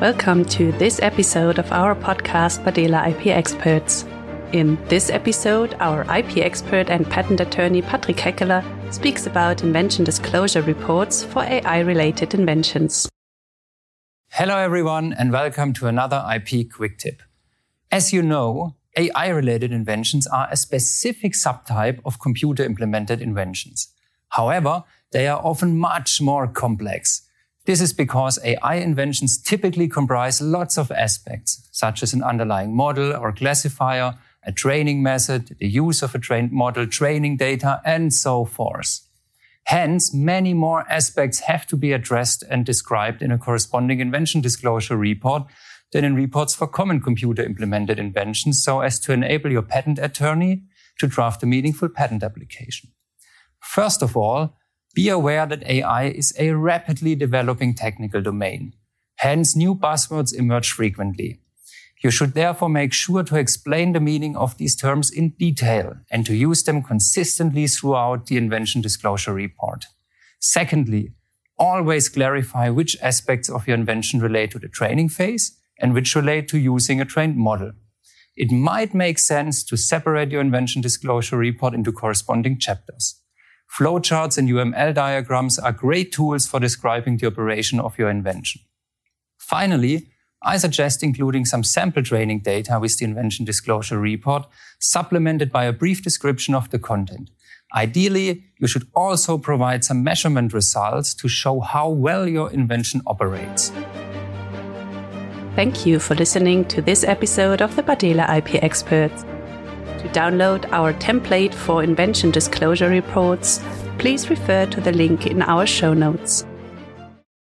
Welcome to this episode of our podcast, Bardehle IP Experts. In this episode, our IP expert and patent attorney Patrick Heckeler speaks about invention disclosure reports for AI related inventions. Hello, everyone, and welcome to another IP quick tip. As you know, AI related inventions are a specific subtype of computer implemented inventions. However, they are often much more complex this is because AI inventions typically comprise lots of aspects, such as an underlying model or classifier, a training method, the use of a trained model, training data, and so forth. Hence, many more aspects have to be addressed and described in a corresponding invention disclosure report than in reports for common computer implemented inventions so as to enable your patent attorney to draft a meaningful patent application. First of all, be aware that AI is a rapidly developing technical domain. Hence, new buzzwords emerge frequently. You should therefore make sure to explain the meaning of these terms in detail and to use them consistently throughout the invention disclosure report. Secondly, always clarify which aspects of your invention relate to the training phase and which relate to using a trained model. It might make sense to separate your invention disclosure report into corresponding chapters. Flowcharts and UML diagrams are great tools for describing the operation of your invention. Finally, I suggest including some sample training data with the invention disclosure report, supplemented by a brief description of the content. Ideally, you should also provide some measurement results to show how well your invention operates. Thank you for listening to this episode of the Bardehle IP Experts. Download our template for invention disclosure reports, please refer to the link in our show notes.